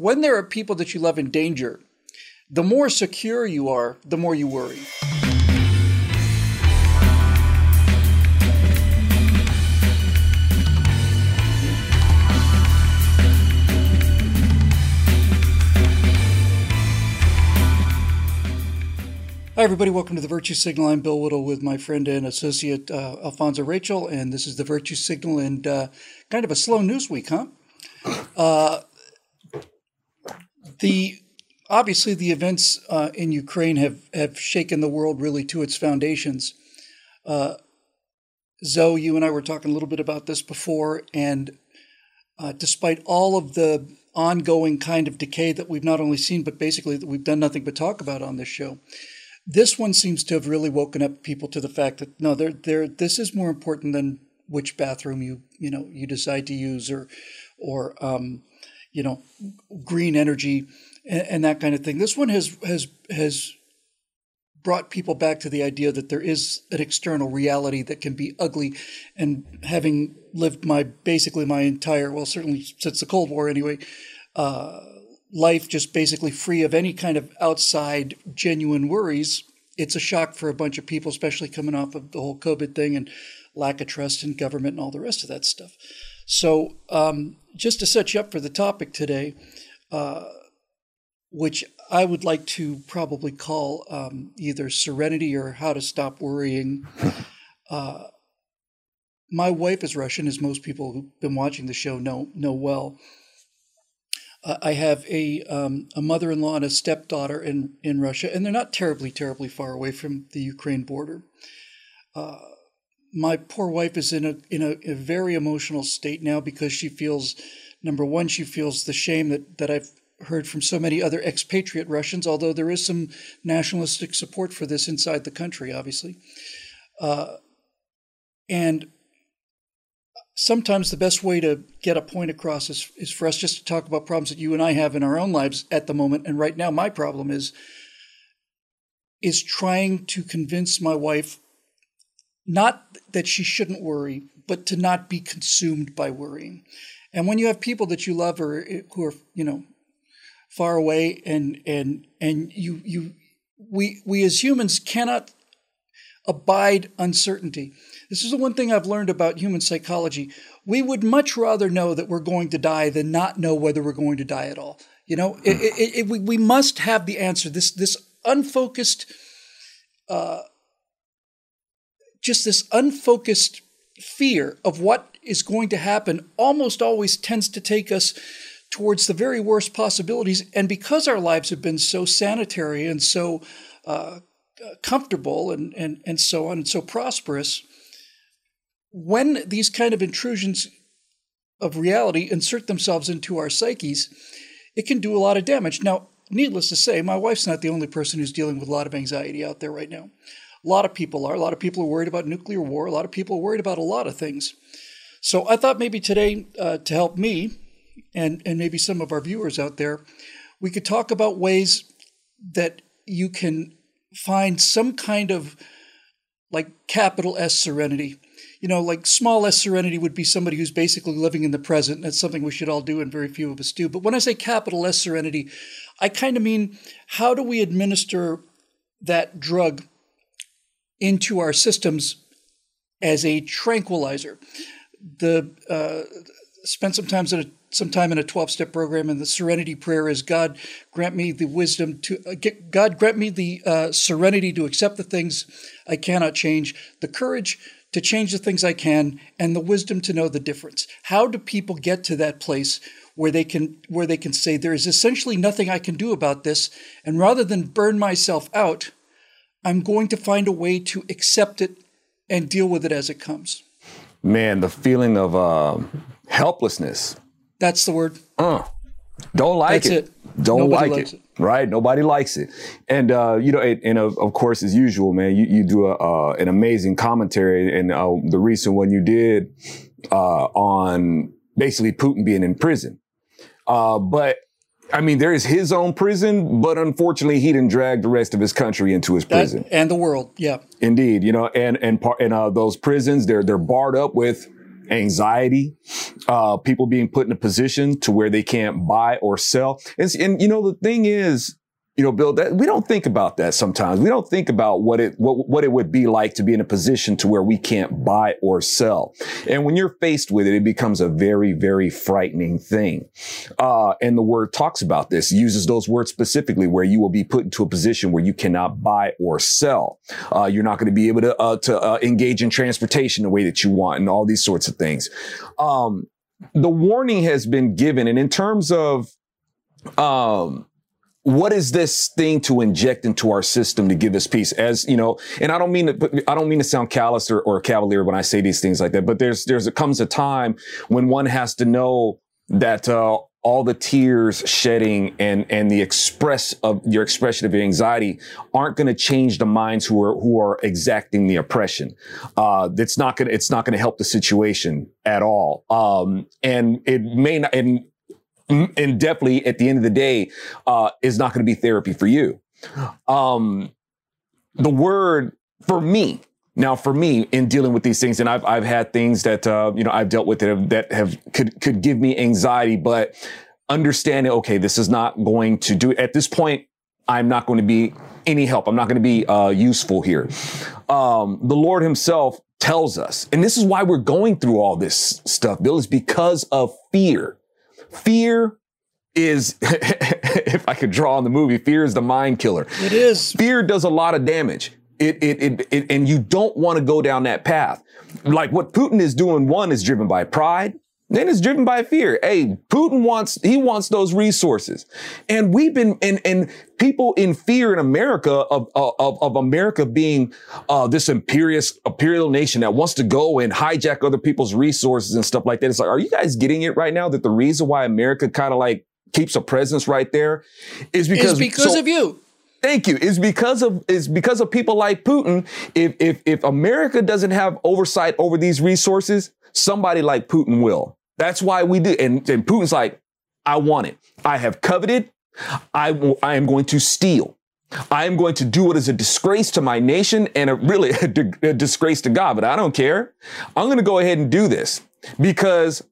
when there are people that you love in danger, the more secure you are, the more you worry. Hi, everybody. Welcome to the Virtue Signal. I'm Bill Whittle with my friend and associate uh, Alfonso Rachel, and this is the Virtue Signal and uh, kind of a slow news week, huh? Uh, the obviously the events uh, in Ukraine have have shaken the world really to its foundations. Uh, Zoe, you and I were talking a little bit about this before, and uh, despite all of the ongoing kind of decay that we've not only seen, but basically that we've done nothing but talk about on this show this one seems to have really woken up people to the fact that no, they're, they're, this is more important than which bathroom you you know you decide to use or or um, you know green energy and, and, that kind of thing. This one has has has brought people back to the idea that there is an external reality that can be ugly and having lived my basically my entire well certainly since the cold war anyway uh, life just basically free of any kind of outside genuine worries, it's a shock for a bunch of people, especially coming off of the whole COVID thing and lack of trust in government and all the rest of that stuff. So, um, just to set you up for the topic today, uh, which I would like to probably call um, either serenity or how to stop worrying. Uh, my wife is Russian, as most people who've been watching the show know know well. Uh, I have a um, a mother-in-law and a stepdaughter in in Russia, and they're not terribly terribly far away from the Ukraine border. Uh, my poor wife is in a in a, a, very emotional state now because she feels, number one, she feels the shame that that I've heard from so many other expatriate Russians. Although there is some nationalistic support for this inside the country, obviously, uh, and sometimes the best way to get a point across is, is for us just to talk about problems that you and I have in our own lives at the moment. And right now, my problem is is trying to convince my wife not that she shouldn't worry, but to not be consumed by worrying. And when you have people that you love or who are, you know, far away and and and you you we we as humans cannot abide uncertainty. This is the one thing I've learned about human psychology. We would much rather know that we're going to die than not know whether we're going to die at all. You know, it, it, it, we, we must have the answer. This this unfocused, uh, just this unfocused fear of what is going to happen almost always tends to take us towards the very worst possibilities. And because our lives have been so sanitary and so uh, comfortable and, and, and so on and so prosperous, when these kind of intrusions of reality insert themselves into our psyches, it can do a lot of damage. Now, needless to say, my wife's not the only person who's dealing with a lot of anxiety out there right now. A lot of people are. A lot of people are worried about nuclear war. A lot of people are worried about a lot of things. So I thought maybe today, uh, to help me and, and maybe some of our viewers out there, we could talk about ways that you can find some kind of like capital S serenity you know, like small S serenity would be somebody who's basically living in the present. That's something we should all do, and very few of us do. But when I say capital S serenity, I kind of mean how do we administer that drug into our systems as a tranquilizer? The uh, spent some time in a some time in a 12 step program and the serenity prayer is god grant me the wisdom to uh, get, god grant me the uh, serenity to accept the things i cannot change the courage to change the things I can and the wisdom to know the difference. How do people get to that place where they can where they can say there is essentially nothing I can do about this and rather than burn myself out, I'm going to find a way to accept it and deal with it as it comes. Man, the feeling of uh, helplessness. That's the word. Uh, don't like it. it. Don't Nobody like it. it. Right? Nobody likes it. And, uh, you know, and, and of, of, course, as usual, man, you, you do a, uh, an amazing commentary. And uh, the recent one you did uh, on basically Putin being in prison. Uh, but I mean, there is his own prison, but unfortunately, he didn't drag the rest of his country into his prison that, and the world. Yeah, indeed. You know, and and part and uh, those prisons, they're they're barred up with anxiety, uh, people being put in a position to where they can't buy or sell. And, and you know, the thing is, you know, Bill, that we don't think about that sometimes. We don't think about what it what what it would be like to be in a position to where we can't buy or sell. And when you're faced with it, it becomes a very very frightening thing. Uh, and the word talks about this, uses those words specifically, where you will be put into a position where you cannot buy or sell. Uh, you're not going to be able to uh, to uh, engage in transportation the way that you want, and all these sorts of things. Um, the warning has been given, and in terms of um, what is this thing to inject into our system to give us peace? As you know, and I don't mean to, I don't mean to sound callous or, or cavalier when I say these things like that, but there's, there's, comes a time when one has to know that, uh, all the tears shedding and and the express of your expression of your anxiety aren't going to change the minds who are who are exacting the oppression. Uh, it's not going to it's not going to help the situation at all. Um, and it may not and and definitely at the end of the day, uh, is not going to be therapy for you. Um, the word for me, now for me in dealing with these things, and I've, I've had things that, uh, you know, I've dealt with that have, that have, could, could give me anxiety, but understanding, okay, this is not going to do at this point. I'm not going to be any help. I'm not going to be, uh, useful here. Um, the Lord himself tells us, and this is why we're going through all this stuff, Bill, is because of fear. Fear is, if I could draw on the movie, fear is the mind killer. It is. Fear does a lot of damage. It, it, it, it and you don't want to go down that path. Like what Putin is doing, one is driven by pride. Then it's driven by fear. Hey, Putin wants, he wants those resources. And we've been, and, and people in fear in America of, of, of America being, uh, this imperious, imperial nation that wants to go and hijack other people's resources and stuff like that. It's like, are you guys getting it right now that the reason why America kind of like keeps a presence right there is because, it's because so, of you. Thank you. It's because of is because of people like Putin. If if if America doesn't have oversight over these resources, somebody like Putin will. That's why we do. And, and Putin's like, I want it. I have coveted. I, I am going to steal. I am going to do what is a disgrace to my nation and a really a, a disgrace to God, but I don't care. I'm going to go ahead and do this because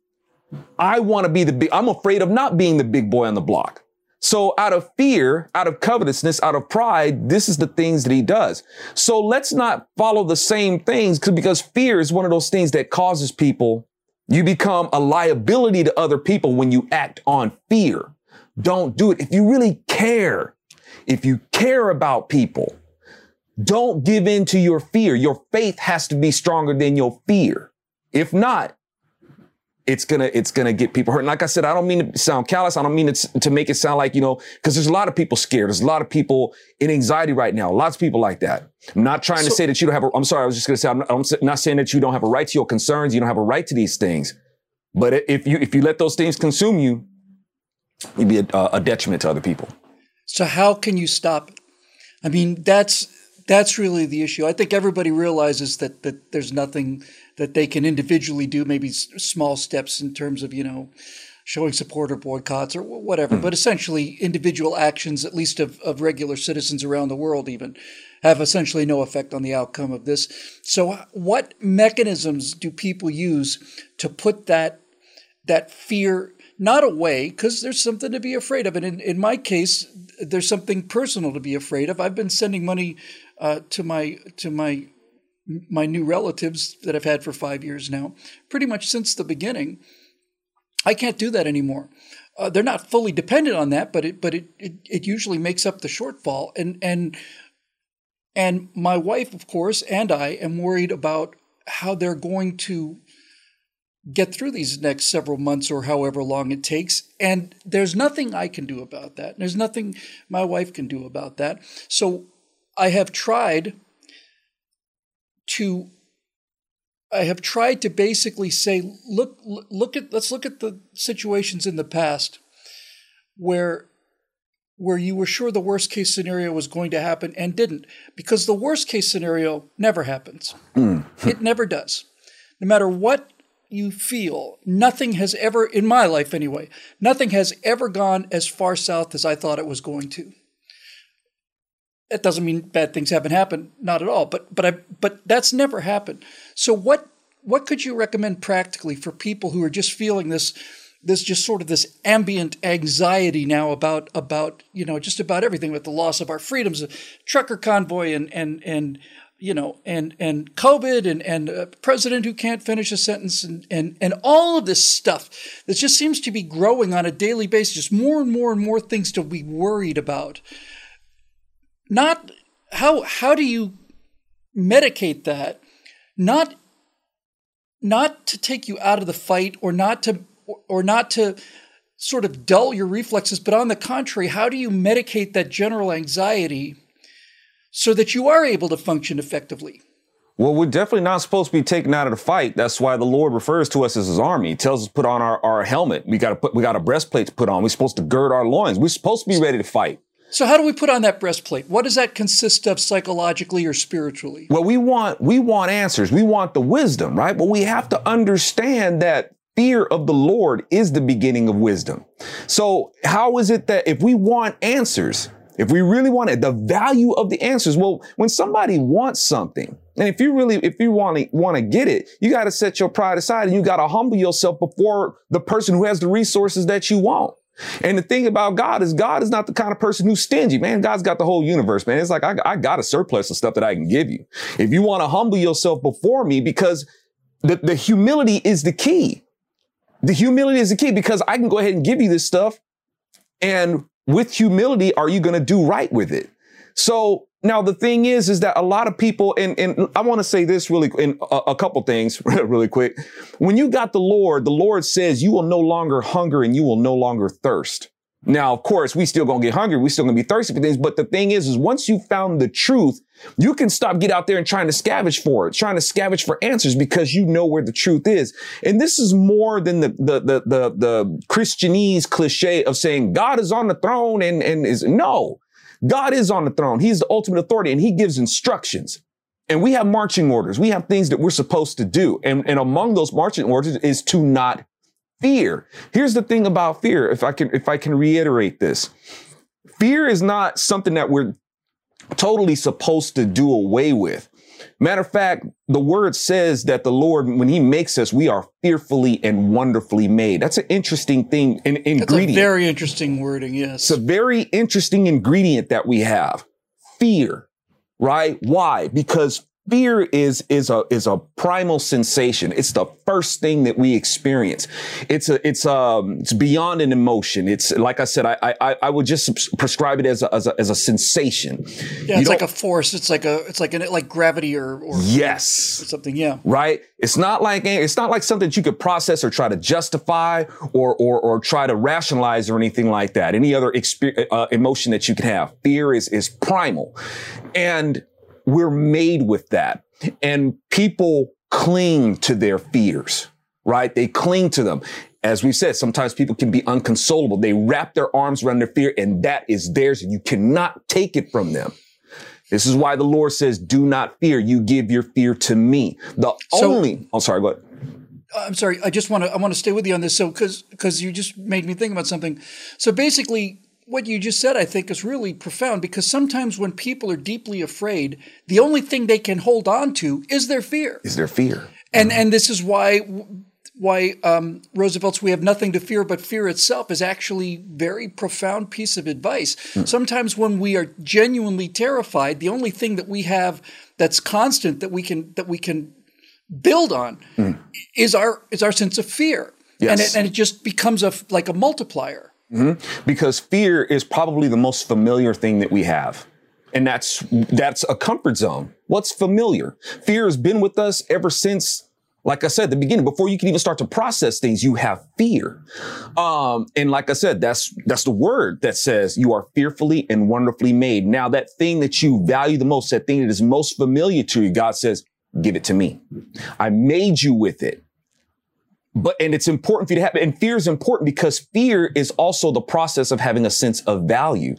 I want to be the big, I'm afraid of not being the big boy on the block. So out of fear, out of covetousness, out of pride, this is the things that he does. So let's not follow the same things because fear is one of those things that causes people you become a liability to other people when you act on fear. Don't do it. If you really care, if you care about people, don't give in to your fear. Your faith has to be stronger than your fear. If not, it's gonna it's gonna get people hurt. And like I said, I don't mean to sound callous. I don't mean to, to make it sound like you know because there's a lot of people scared. There's a lot of people in anxiety right now. Lots of people like that. I'm not trying so, to say that you don't have. A, I'm sorry. I was just gonna say I'm not, I'm not saying that you don't have a right to your concerns. You don't have a right to these things. But if you if you let those things consume you, you'd be a, a detriment to other people. So how can you stop? I mean, that's that's really the issue. I think everybody realizes that that there's nothing that they can individually do, maybe small steps in terms of, you know, showing support or boycotts or whatever. Mm. But essentially, individual actions, at least of, of regular citizens around the world, even, have essentially no effect on the outcome of this. So, what mechanisms do people use to put that that fear not away? Because there's something to be afraid of, and in, in my case, there's something personal to be afraid of. I've been sending money uh, to my to my my new relatives that I've had for five years now, pretty much since the beginning. I can't do that anymore. Uh, they're not fully dependent on that, but it but it, it it usually makes up the shortfall. And and and my wife, of course, and I am worried about how they're going to get through these next several months or however long it takes. And there's nothing I can do about that. There's nothing my wife can do about that. So I have tried to I have tried to basically say, look, look at, let's look at the situations in the past where, where you were sure the worst case scenario was going to happen and didn't, because the worst case scenario never happens. Mm. it never does. No matter what you feel, nothing has ever, in my life anyway, nothing has ever gone as far south as I thought it was going to. That doesn't mean bad things haven't happened, not at all. But but I but that's never happened. So what what could you recommend practically for people who are just feeling this this just sort of this ambient anxiety now about about you know just about everything with the loss of our freedoms, trucker convoy and and and you know and and COVID and and a president who can't finish a sentence and and and all of this stuff that just seems to be growing on a daily basis, just more and more and more things to be worried about. Not how how do you medicate that? Not not to take you out of the fight or not to or not to sort of dull your reflexes, but on the contrary, how do you medicate that general anxiety so that you are able to function effectively? Well, we're definitely not supposed to be taken out of the fight. That's why the Lord refers to us as his army. He tells us to put on our, our helmet. We got to put, we got a breastplate to put on. We're supposed to gird our loins. We're supposed to be ready to fight. So how do we put on that breastplate? What does that consist of psychologically or spiritually? Well, we want we want answers. We want the wisdom, right? But we have to understand that fear of the Lord is the beginning of wisdom. So how is it that if we want answers, if we really want it, the value of the answers, well, when somebody wants something, and if you really, if you want to want to get it, you got to set your pride aside and you got to humble yourself before the person who has the resources that you want. And the thing about God is God is not the kind of person who's stingy, man. God's got the whole universe, man. It's like, I, I got a surplus of stuff that I can give you. If you want to humble yourself before me, because the, the humility is the key. The humility is the key because I can go ahead and give you this stuff. And with humility, are you going to do right with it? So now the thing is, is that a lot of people, and, and I want to say this really, in a, a couple things really quick. When you got the Lord, the Lord says you will no longer hunger and you will no longer thirst. Now, of course, we still gonna get hungry. We still gonna be thirsty for things. But the thing is, is once you found the truth, you can stop get out there and trying to scavenge for it, trying to scavenge for answers because you know where the truth is. And this is more than the the the the, the Christianese cliche of saying God is on the throne and and is no. God is on the throne. He's the ultimate authority and he gives instructions. And we have marching orders. We have things that we're supposed to do. And, and among those marching orders is to not fear. Here's the thing about fear. If I can, if I can reiterate this, fear is not something that we're totally supposed to do away with. Matter of fact, the word says that the Lord, when he makes us, we are fearfully and wonderfully made. That's an interesting thing, an ingredient. Very interesting wording, yes. It's a very interesting ingredient that we have. Fear, right? Why? Because fear is is a is a primal sensation. It's the first thing that we experience. It's a it's um it's beyond an emotion. It's like I said, I I I would just prescribe it as a as a, as a sensation. Yeah, it's like a force. It's like a it's like an like gravity or, or yes or something. Yeah, right. It's not like it's not like something that you could process or try to justify or or or try to rationalize or anything like that. Any other exper- uh, emotion that you can have. Fear is is primal, and we're made with that. And people cling to their fears, right? They cling to them. As we said, sometimes people can be unconsolable. They wrap their arms around their fear and that is theirs and you cannot take it from them. This is why the Lord says, do not fear. You give your fear to me. The so, only, oh, sorry, go ahead. Uh, I'm sorry. I just want to, I want to stay with you on this. So, cause, cause you just made me think about something. So basically what you just said, I think, is really profound because sometimes when people are deeply afraid, the only thing they can hold on to is their fear. Is their fear. And and this is why why um, Roosevelt's "We have nothing to fear but fear itself" is actually very profound piece of advice. Mm. Sometimes when we are genuinely terrified, the only thing that we have that's constant that we can that we can build on mm. is our is our sense of fear. Yes. And it, and it just becomes a like a multiplier. Mm-hmm. Because fear is probably the most familiar thing that we have. And that's, that's a comfort zone. What's familiar? Fear has been with us ever since like I said, the beginning, before you can even start to process things, you have fear. Um, and like I said, that's, that's the word that says you are fearfully and wonderfully made. Now that thing that you value the most, that thing that is most familiar to you, God says, give it to me. I made you with it. But, and it's important for you to have, and fear is important because fear is also the process of having a sense of value.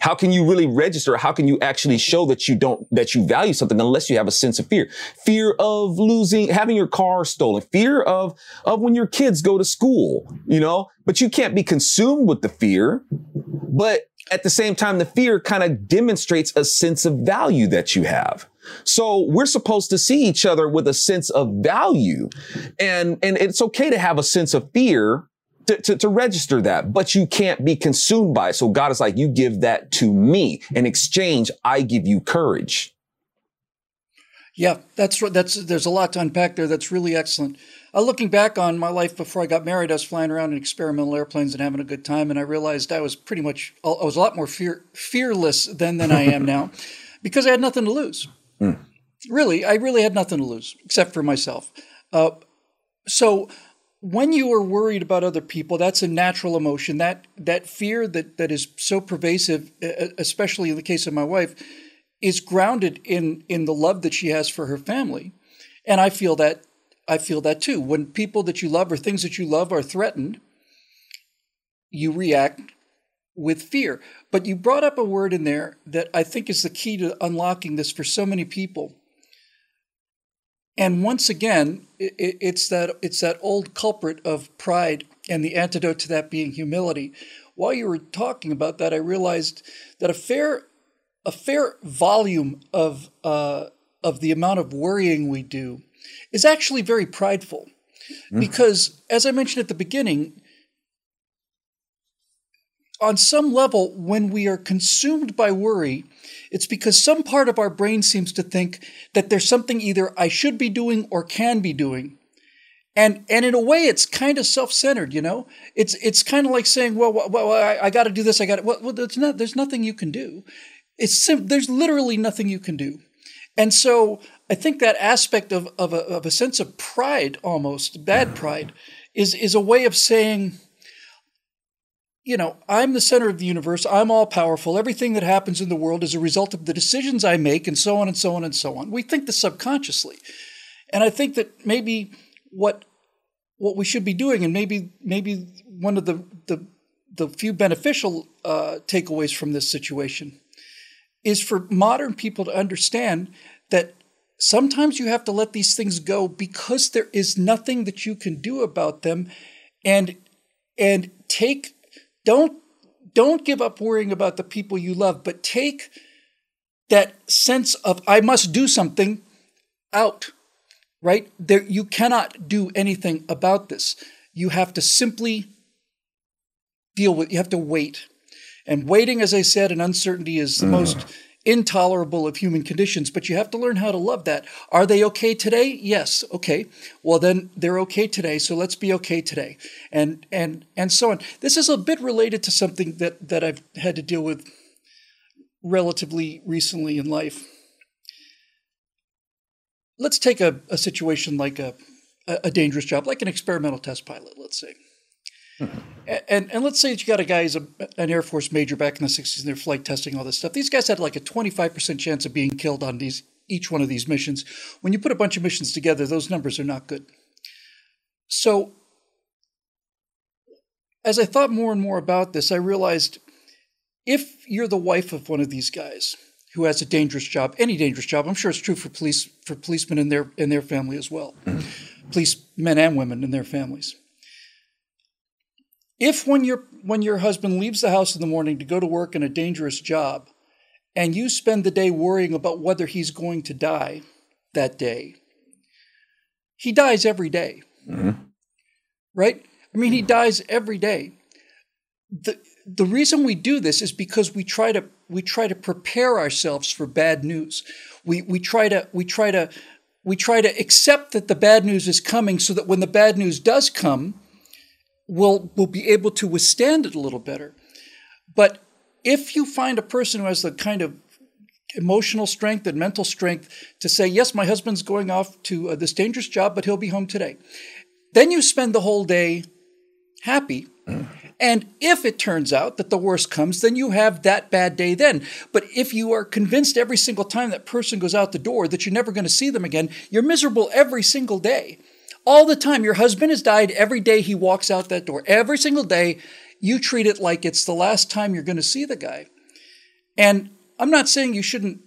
How can you really register? How can you actually show that you don't, that you value something unless you have a sense of fear? Fear of losing, having your car stolen, fear of, of when your kids go to school, you know, but you can't be consumed with the fear. But at the same time, the fear kind of demonstrates a sense of value that you have. So we're supposed to see each other with a sense of value. And, and it's okay to have a sense of fear to, to, to, register that, but you can't be consumed by it. So God is like, you give that to me. In exchange, I give you courage. Yeah, that's that's there's a lot to unpack there. That's really excellent. Uh, looking back on my life before I got married, I was flying around in experimental airplanes and having a good time, and I realized I was pretty much I was a lot more fear, fearless then than I am now, because I had nothing to lose. Mm. Really, I really had nothing to lose except for myself. Uh, so when you are worried about other people, that's a natural emotion. That that fear that that is so pervasive, especially in the case of my wife is grounded in in the love that she has for her family. And I feel that I feel that too. When people that you love or things that you love are threatened, you react with fear. But you brought up a word in there that I think is the key to unlocking this for so many people. And once again, it's that it's that old culprit of pride and the antidote to that being humility. While you were talking about that, I realized that a fair a fair volume of uh, of the amount of worrying we do is actually very prideful, mm. because as I mentioned at the beginning, on some level, when we are consumed by worry, it's because some part of our brain seems to think that there's something either I should be doing or can be doing. And, and in a way, it's kind of self-centered, you know. It's it's kind of like saying, "Well, well, well I, I got to do this. I got well, well, there's not. There's nothing you can do. It's there's literally nothing you can do. And so I think that aspect of, of, a, of a sense of pride, almost bad pride, is, is a way of saying, you know, I'm the center of the universe. I'm all powerful. Everything that happens in the world is a result of the decisions I make, and so on and so on and so on. We think this subconsciously. And I think that maybe what what we should be doing, and maybe maybe one of the the, the few beneficial uh, takeaways from this situation is for modern people to understand that sometimes you have to let these things go because there is nothing that you can do about them and and take don't don't give up worrying about the people you love but take that sense of i must do something out right? There you cannot do anything about this. You have to simply deal with you have to wait. And waiting, as I said, and uncertainty is the mm. most intolerable of human conditions, but you have to learn how to love that. Are they okay today? Yes. Okay. Well, then they're okay today. So let's be okay today. And, and, and so on. This is a bit related to something that, that I've had to deal with relatively recently in life. Let's take a, a situation like a, a dangerous job, like an experimental test pilot, let's say. And, and let's say that you got a guy who's a, an Air Force major back in the 60s and they're flight testing all this stuff. These guys had like a 25% chance of being killed on these each one of these missions. When you put a bunch of missions together, those numbers are not good. So as I thought more and more about this, I realized if you're the wife of one of these guys who has a dangerous job, any dangerous job, I'm sure it's true for police for policemen in their in their family as well, mm-hmm. police men and women in their families if when your when your husband leaves the house in the morning to go to work in a dangerous job and you spend the day worrying about whether he's going to die that day he dies every day. Mm-hmm. right i mean he dies every day the the reason we do this is because we try to we try to prepare ourselves for bad news we we try to we try to we try to accept that the bad news is coming so that when the bad news does come will will be able to withstand it a little better. But if you find a person who has the kind of emotional strength and mental strength to say, yes, my husband's going off to uh, this dangerous job, but he'll be home today, then you spend the whole day happy. And if it turns out that the worst comes, then you have that bad day then. But if you are convinced every single time that person goes out the door that you're never going to see them again, you're miserable every single day all the time. Your husband has died every day he walks out that door. Every single day, you treat it like it's the last time you're going to see the guy. And I'm not saying you shouldn't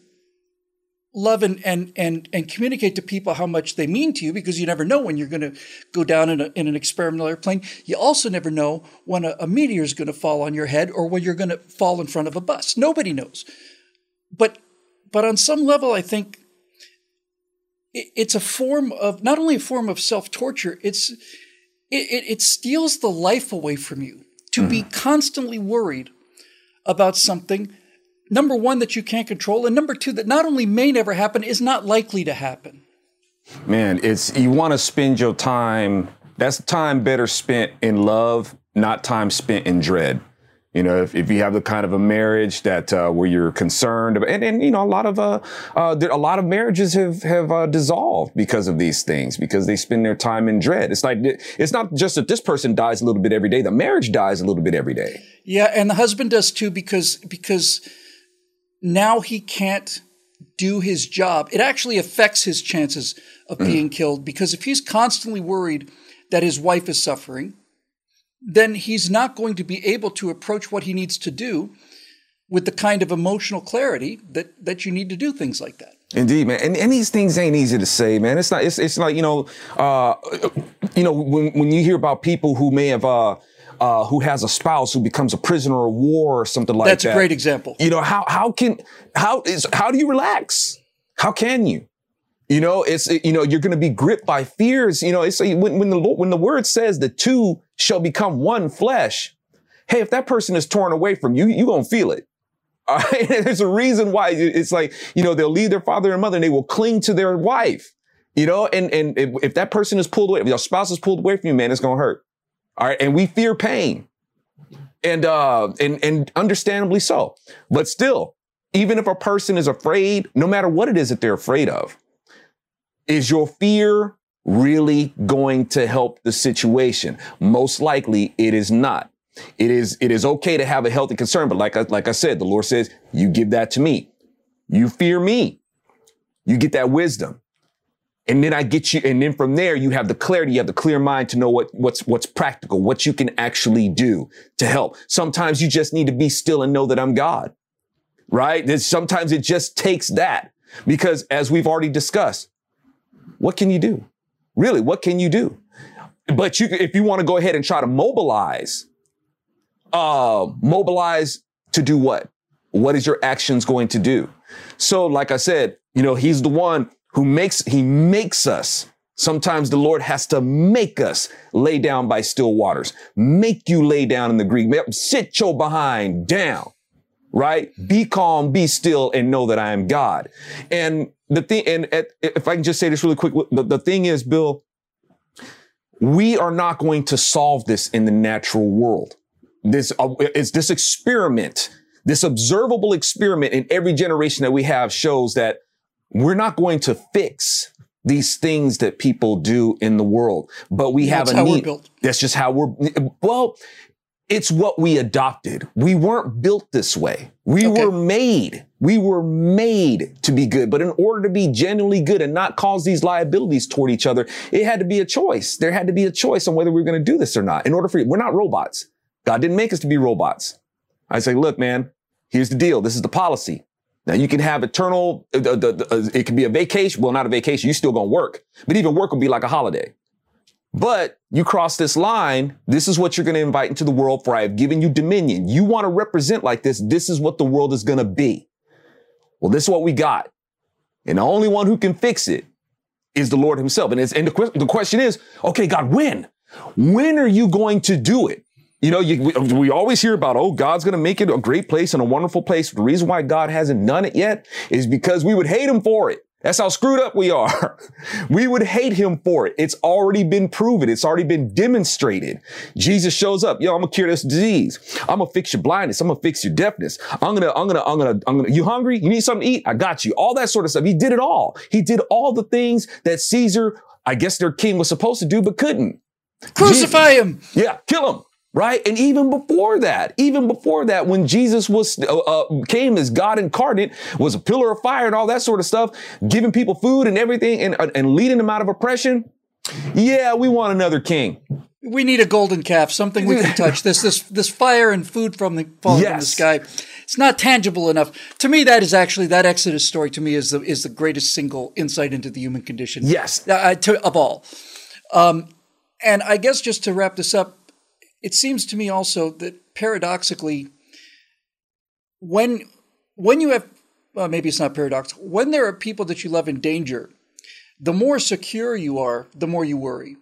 love and, and, and, and communicate to people how much they mean to you because you never know when you're going to go down in, a, in an experimental airplane. You also never know when a, a meteor is going to fall on your head or when you're going to fall in front of a bus. Nobody knows. But, but on some level, I think it's a form of not only a form of self torture. It's it, it, steals the life away from you to mm. be constantly worried about something. Number one that you can't control, and number two that not only may never happen is not likely to happen. Man, it's you want to spend your time. That's time better spent in love, not time spent in dread. You know, if, if you have the kind of a marriage that uh, where you're concerned, about, and, and you know, a lot of uh, uh, a lot of marriages have have uh, dissolved because of these things because they spend their time in dread. It's like it's not just that this person dies a little bit every day; the marriage dies a little bit every day. Yeah, and the husband does too because because now he can't do his job. It actually affects his chances of mm. being killed because if he's constantly worried that his wife is suffering then he's not going to be able to approach what he needs to do with the kind of emotional clarity that that you need to do things like that. Indeed, man. And, and these things ain't easy to say, man. It's not, it's, it's like, you know, uh, you know, when, when you hear about people who may have, uh, uh, who has a spouse who becomes a prisoner of war or something like That's that. That's a great example. You know, how, how can, how is, how do you relax? How can you? You know, it's, you know, you're going to be gripped by fears. You know, it's when, when the, when the word says the two shall become one flesh. Hey, if that person is torn away from you, you're going to feel it. All right. There's a reason why it's like, you know, they'll leave their father and mother and they will cling to their wife, you know, and, and if, if that person is pulled away, if your spouse is pulled away from you, man, it's going to hurt. All right. And we fear pain and, uh, and, and understandably so. But still, even if a person is afraid, no matter what it is that they're afraid of, is your fear really going to help the situation? Most likely it is not. It is, it is okay to have a healthy concern, but like I, like I said, the Lord says, you give that to me. You fear me. You get that wisdom. And then I get you, and then from there, you have the clarity, you have the clear mind to know what, what's, what's practical, what you can actually do to help. Sometimes you just need to be still and know that I'm God, right? There's, sometimes it just takes that because as we've already discussed, what can you do? Really, what can you do? But you, if you want to go ahead and try to mobilize, uh, mobilize to do what? What is your actions going to do? So, like I said, you know, he's the one who makes, he makes us. Sometimes the Lord has to make us lay down by still waters, make you lay down in the Greek, sit your behind down, right? Be calm, be still, and know that I am God. And the thing, and at, if I can just say this really quick, the, the thing is, Bill, we are not going to solve this in the natural world. This uh, is this experiment, this observable experiment in every generation that we have shows that we're not going to fix these things that people do in the world, but we That's have a need. That's just how we're, well, it's what we adopted. We weren't built this way. We okay. were made. We were made to be good. But in order to be genuinely good and not cause these liabilities toward each other, it had to be a choice. There had to be a choice on whether we are going to do this or not. In order for, we're not robots. God didn't make us to be robots. I say, look, man, here's the deal. This is the policy. Now you can have eternal, uh, the, the, uh, it can be a vacation. Well, not a vacation. You're still going to work, but even work will be like a holiday. But you cross this line, this is what you're going to invite into the world for I have given you dominion. You want to represent like this. This is what the world is going to be. Well, this is what we got. And the only one who can fix it is the Lord himself. And, and the, the question is, okay, God, when? When are you going to do it? You know, you, we, we, always hear about, oh, God's going to make it a great place and a wonderful place. The reason why God hasn't done it yet is because we would hate him for it. That's how screwed up we are. we would hate him for it. It's already been proven. It's already been demonstrated. Jesus shows up. Yo, I'm gonna cure this disease. I'm gonna fix your blindness. I'm gonna fix your deafness. I'm gonna, I'm gonna, I'm gonna, I'm gonna, you hungry? You need something to eat? I got you. All that sort of stuff. He did it all. He did all the things that Caesar, I guess their king was supposed to do, but couldn't. Crucify Jesus, him. Yeah, kill him right? And even before that, even before that, when Jesus was uh, uh, came as God incarnate, was a pillar of fire and all that sort of stuff, giving people food and everything, and and leading them out of oppression. Yeah, we want another king. We need a golden calf, something we can touch. This this this fire and food from the falling yes. from the sky. It's not tangible enough. To me, that is actually that Exodus story. To me, is the is the greatest single insight into the human condition. Yes, uh, to, of all. Um, and I guess just to wrap this up, it seems to me also that paradoxically, when when you have well, maybe it's not paradox when there are people that you love in danger, the more secure you are, the more you worry.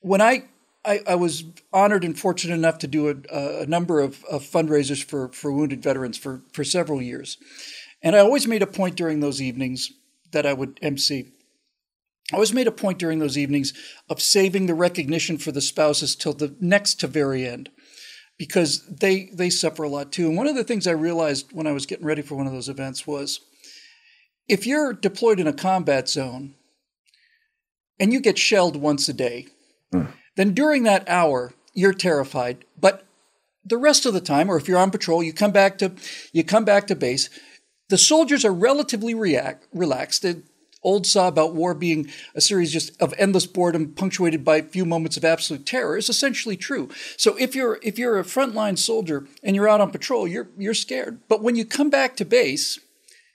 When I I, I was honored and fortunate enough to do a, a number of, of, fundraisers for, for wounded veterans for, for several years. And I always made a point during those evenings that I would MC. I always made a point during those evenings of saving the recognition for the spouses till the next to very end because they they suffer a lot too. And one of the things I realized when I was getting ready for one of those events was if you're deployed in a combat zone and you get shelled once a day, mm. then during that hour you're terrified. But the rest of the time, or if you're on patrol, you come back to you come back to base. The soldiers are relatively react, relaxed. Old saw about war being a series just of endless boredom punctuated by few moments of absolute terror is essentially true. So if you're if you're a frontline soldier and you're out on patrol, you're you're scared. But when you come back to base,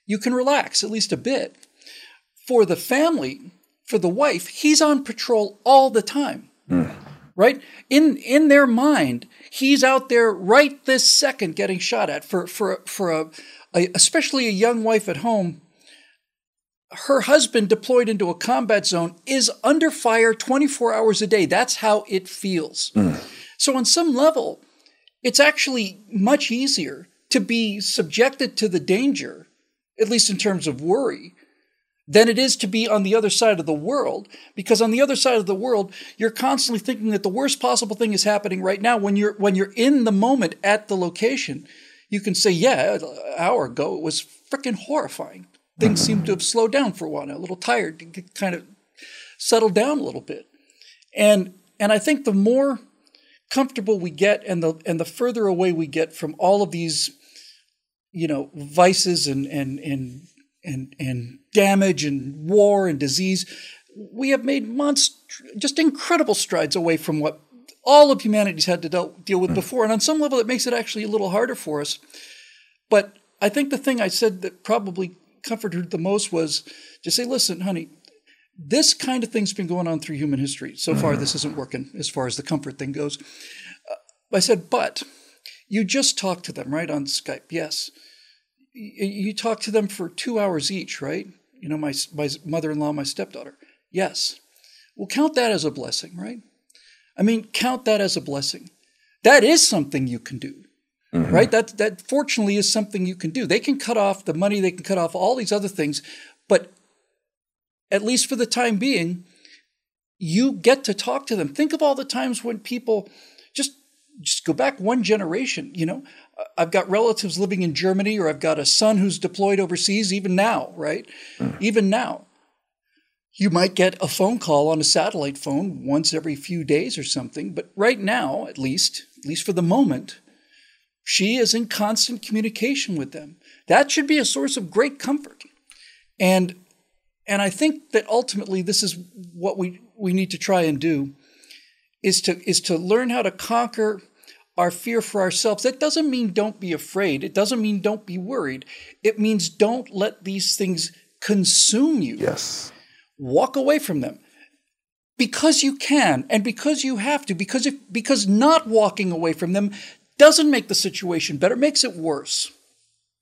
you can relax at least a bit. For the family, for the wife, he's on patrol all the time. Mm. Right? In in their mind, he's out there right this second getting shot at. For for for a, a especially a young wife at home, her husband deployed into a combat zone is under fire 24 hours a day. That's how it feels. Mm. So on some level, it's actually much easier to be subjected to the danger at least in terms of worry, than it is to be on the other side of the world. Because on the other side of the world, you're constantly thinking that the worst possible thing is happening right now. When you're when you're in the moment at the location, you can say, "Yeah, an hour ago it was freaking horrifying. Things seem to have slowed down for a while. a little tired, to kind of settled down a little bit." And and I think the more comfortable we get, and the and the further away we get from all of these you know, vices and and and and and damage and war and disease, we have made monst- just incredible strides away from what all of humanity's had to deal, deal with before. And on some level, it makes it actually a little harder for us. But I think the thing I said that probably comforted her the most was to say, listen, honey, this kind of thing's been going on through human history. So far, this isn't working as far as the comfort thing goes. Uh, I said, but you just talk to them, right, on Skype. Yes. You talk to them for two hours each, right? You know, my, my mother in law, my stepdaughter. Yes. Well, count that as a blessing, right? I mean, count that as a blessing. That is something you can do, mm-hmm. right? That, that fortunately is something you can do. They can cut off the money, they can cut off all these other things, but at least for the time being, you get to talk to them. Think of all the times when people just just go back one generation. You know, I've got relatives living in Germany, or I've got a son who's deployed overseas, even now, right? Mm. Even now. You might get a phone call on a satellite phone once every few days or something, but right now, at least, at least for the moment, she is in constant communication with them. That should be a source of great comfort. And and I think that ultimately this is what we, we need to try and do is to is to learn how to conquer our fear for ourselves. That doesn't mean don't be afraid. It doesn't mean don't be worried. It means don't let these things consume you. Yes. Walk away from them. Because you can and because you have to, because if because not walking away from them doesn't make the situation better, it makes it worse.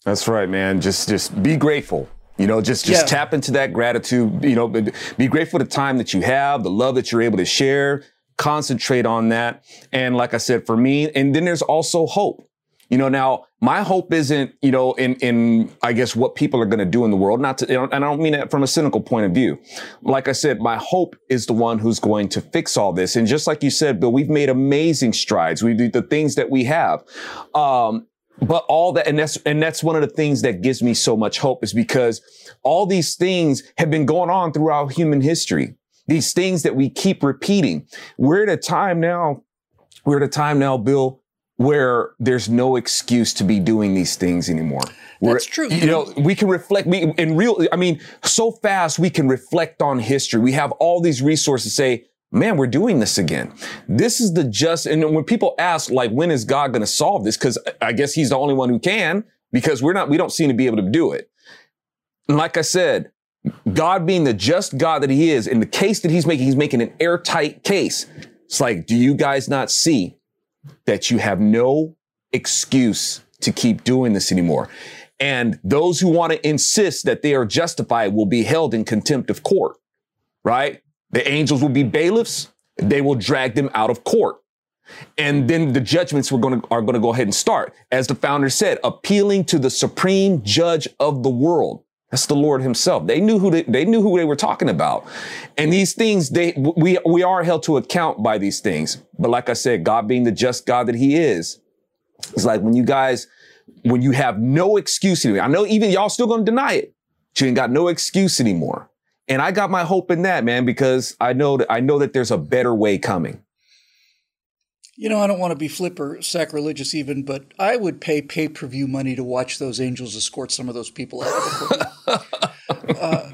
That's right, man. Just just be grateful. You know, just just yeah. tap into that gratitude. You know, be grateful for the time that you have, the love that you're able to share, concentrate on that. And like I said, for me, and then there's also hope. You know, now my hope isn't, you know, in, in, I guess what people are going to do in the world. Not to, and I don't mean that from a cynical point of view. Like I said, my hope is the one who's going to fix all this. And just like you said, Bill, we've made amazing strides. We do the things that we have. Um, but all that, and that's, and that's one of the things that gives me so much hope is because all these things have been going on throughout human history these things that we keep repeating. We're at a time now, we're at a time now, Bill, where there's no excuse to be doing these things anymore. That's true. You know, we can reflect we, in real, I mean, so fast we can reflect on history. We have all these resources say, man, we're doing this again. This is the just, and when people ask, like, when is God going to solve this? Cause I guess he's the only one who can because we're not, we don't seem to be able to do it. And like I said, God being the just God that he is, in the case that he's making, he's making an airtight case. It's like, do you guys not see that you have no excuse to keep doing this anymore? And those who want to insist that they are justified will be held in contempt of court. right? The angels will be bailiffs. They will drag them out of court. And then the judgments were going to, are going to go ahead and start. As the founder said, appealing to the supreme judge of the world. That's the Lord himself. They knew who they, they knew who they were talking about. And these things, they, we, we are held to account by these things. But like I said, God being the just God that he is, it's like when you guys, when you have no excuse anymore. I know even y'all still going to deny it. You ain't got no excuse anymore. And I got my hope in that, man, because I know that I know that there's a better way coming. You know, I don't want to be flip or sacrilegious even, but I would pay pay per view money to watch those angels escort some of those people out of the uh,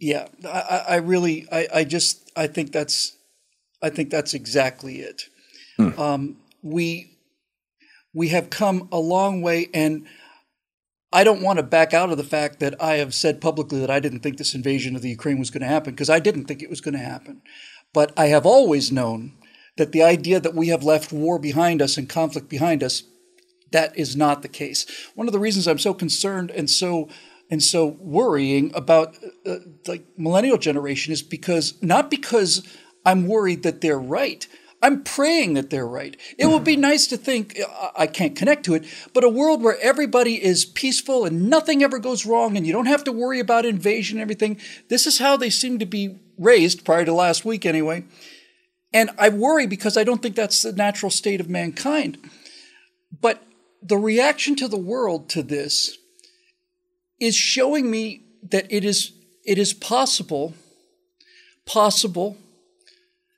yeah, I, I really, I, I, just, I think that's, I think that's exactly it. Hmm. Um, we, we have come a long way, and I don't want to back out of the fact that I have said publicly that I didn't think this invasion of the Ukraine was going to happen because I didn't think it was going to happen. But I have always known that the idea that we have left war behind us and conflict behind us, that is not the case. One of the reasons I'm so concerned and so and so worrying about uh, uh like millennial generation is because not because I'm worried that they're right, I'm praying that they're right. It would be nice to think, I can't connect to it, but a world where everybody is peaceful and nothing ever goes wrong and you don't have to worry about invasion and everything. This is how they seem to be raised prior to last week, anyway. And I worry because I don't think that's the natural state of mankind. But the reaction to the world to this is showing me that it is, it is possible, possible,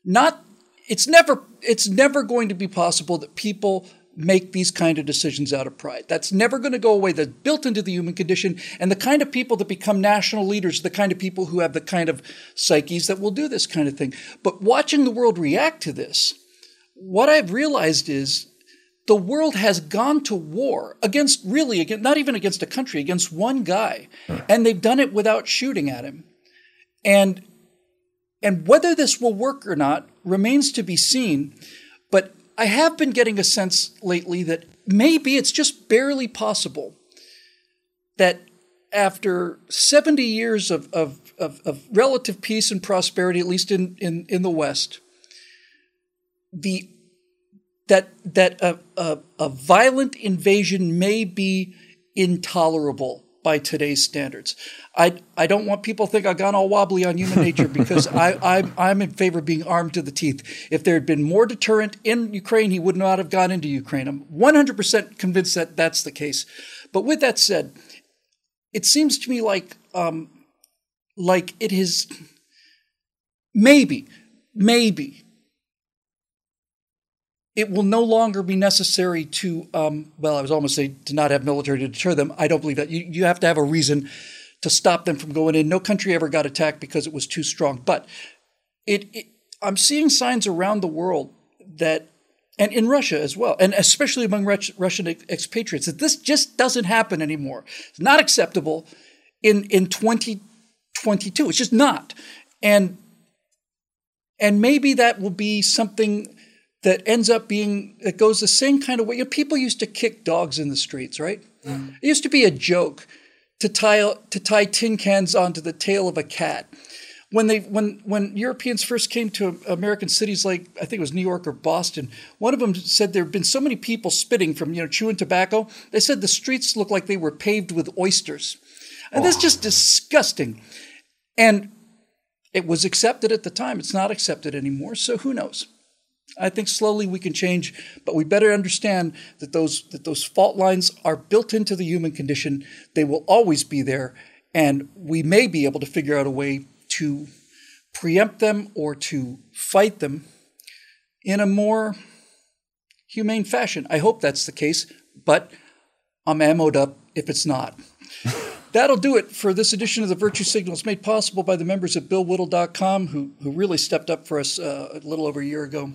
not it's never it's never going to be possible that people make these kind of decisions out of pride. That's never going to go away. That's built into the human condition. And the kind of people that become national leaders, are the kind of people who have the kind of psyches that will do this kind of thing. But watching the world react to this, what I've realized is the world has gone to war against really against not even against a country, against one guy. And they've done it without shooting at him. And and whether this will work or not remains to be seen. But I have been getting a sense lately that maybe it's just barely possible that after 70 years of, of, of, of relative peace and prosperity, at least in, in, in the West, the that that a, a, a violent invasion may be intolerable by today's standards. I, I don't want people to think I've gone all wobbly on human nature because I, I'm, I'm in favor of being armed to the teeth. If there had been more deterrent in Ukraine, he would not have gone into Ukraine. I'm 100% convinced that that's the case. But with that said, it seems to me like um, like it is maybe, maybe it will no longer be necessary to, um, well, I was almost saying to not have military to deter them. I don't believe that. You, you have to have a reason to stop them from going in. No country ever got attacked because it was too strong. But it, it I'm seeing signs around the world that, and in Russia as well, and especially among Russian expatriates, that this just doesn't happen anymore. It's not acceptable in, in 2022. It's just not. And and maybe that will be something that ends up being that goes the same kind of way. You know, people used to kick dogs in the streets, right? Mm. It used to be a joke to tie to tie tin cans onto the tail of a cat. When they when when Europeans first came to American cities like I think it was New York or Boston, one of them said there have been so many people spitting from you know chewing tobacco. They said the streets looked like they were paved with oysters, and oh. that's just disgusting. And it was accepted at the time. It's not accepted anymore. So who knows? I think slowly we can change, but we better understand that those that those fault lines are built into the human condition. They will always be there, and we may be able to figure out a way to preempt them or to fight them in a more humane fashion. I hope that's the case, but I'm ammoed up if it's not. That'll do it for this edition of the Virtue Signals, made possible by the members of BillWhittle.com, who, who really stepped up for us uh, a little over a year ago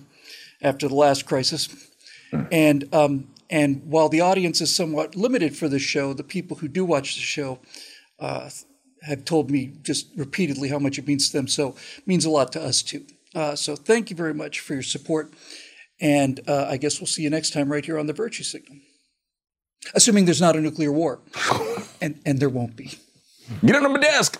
after the last crisis. And um, and while the audience is somewhat limited for this show, the people who do watch the show uh, have told me just repeatedly how much it means to them. So it means a lot to us too. Uh, so thank you very much for your support. And uh, I guess we'll see you next time right here on the Virtue Signal. Assuming there's not a nuclear war. And, and there won't be. Get under my desk.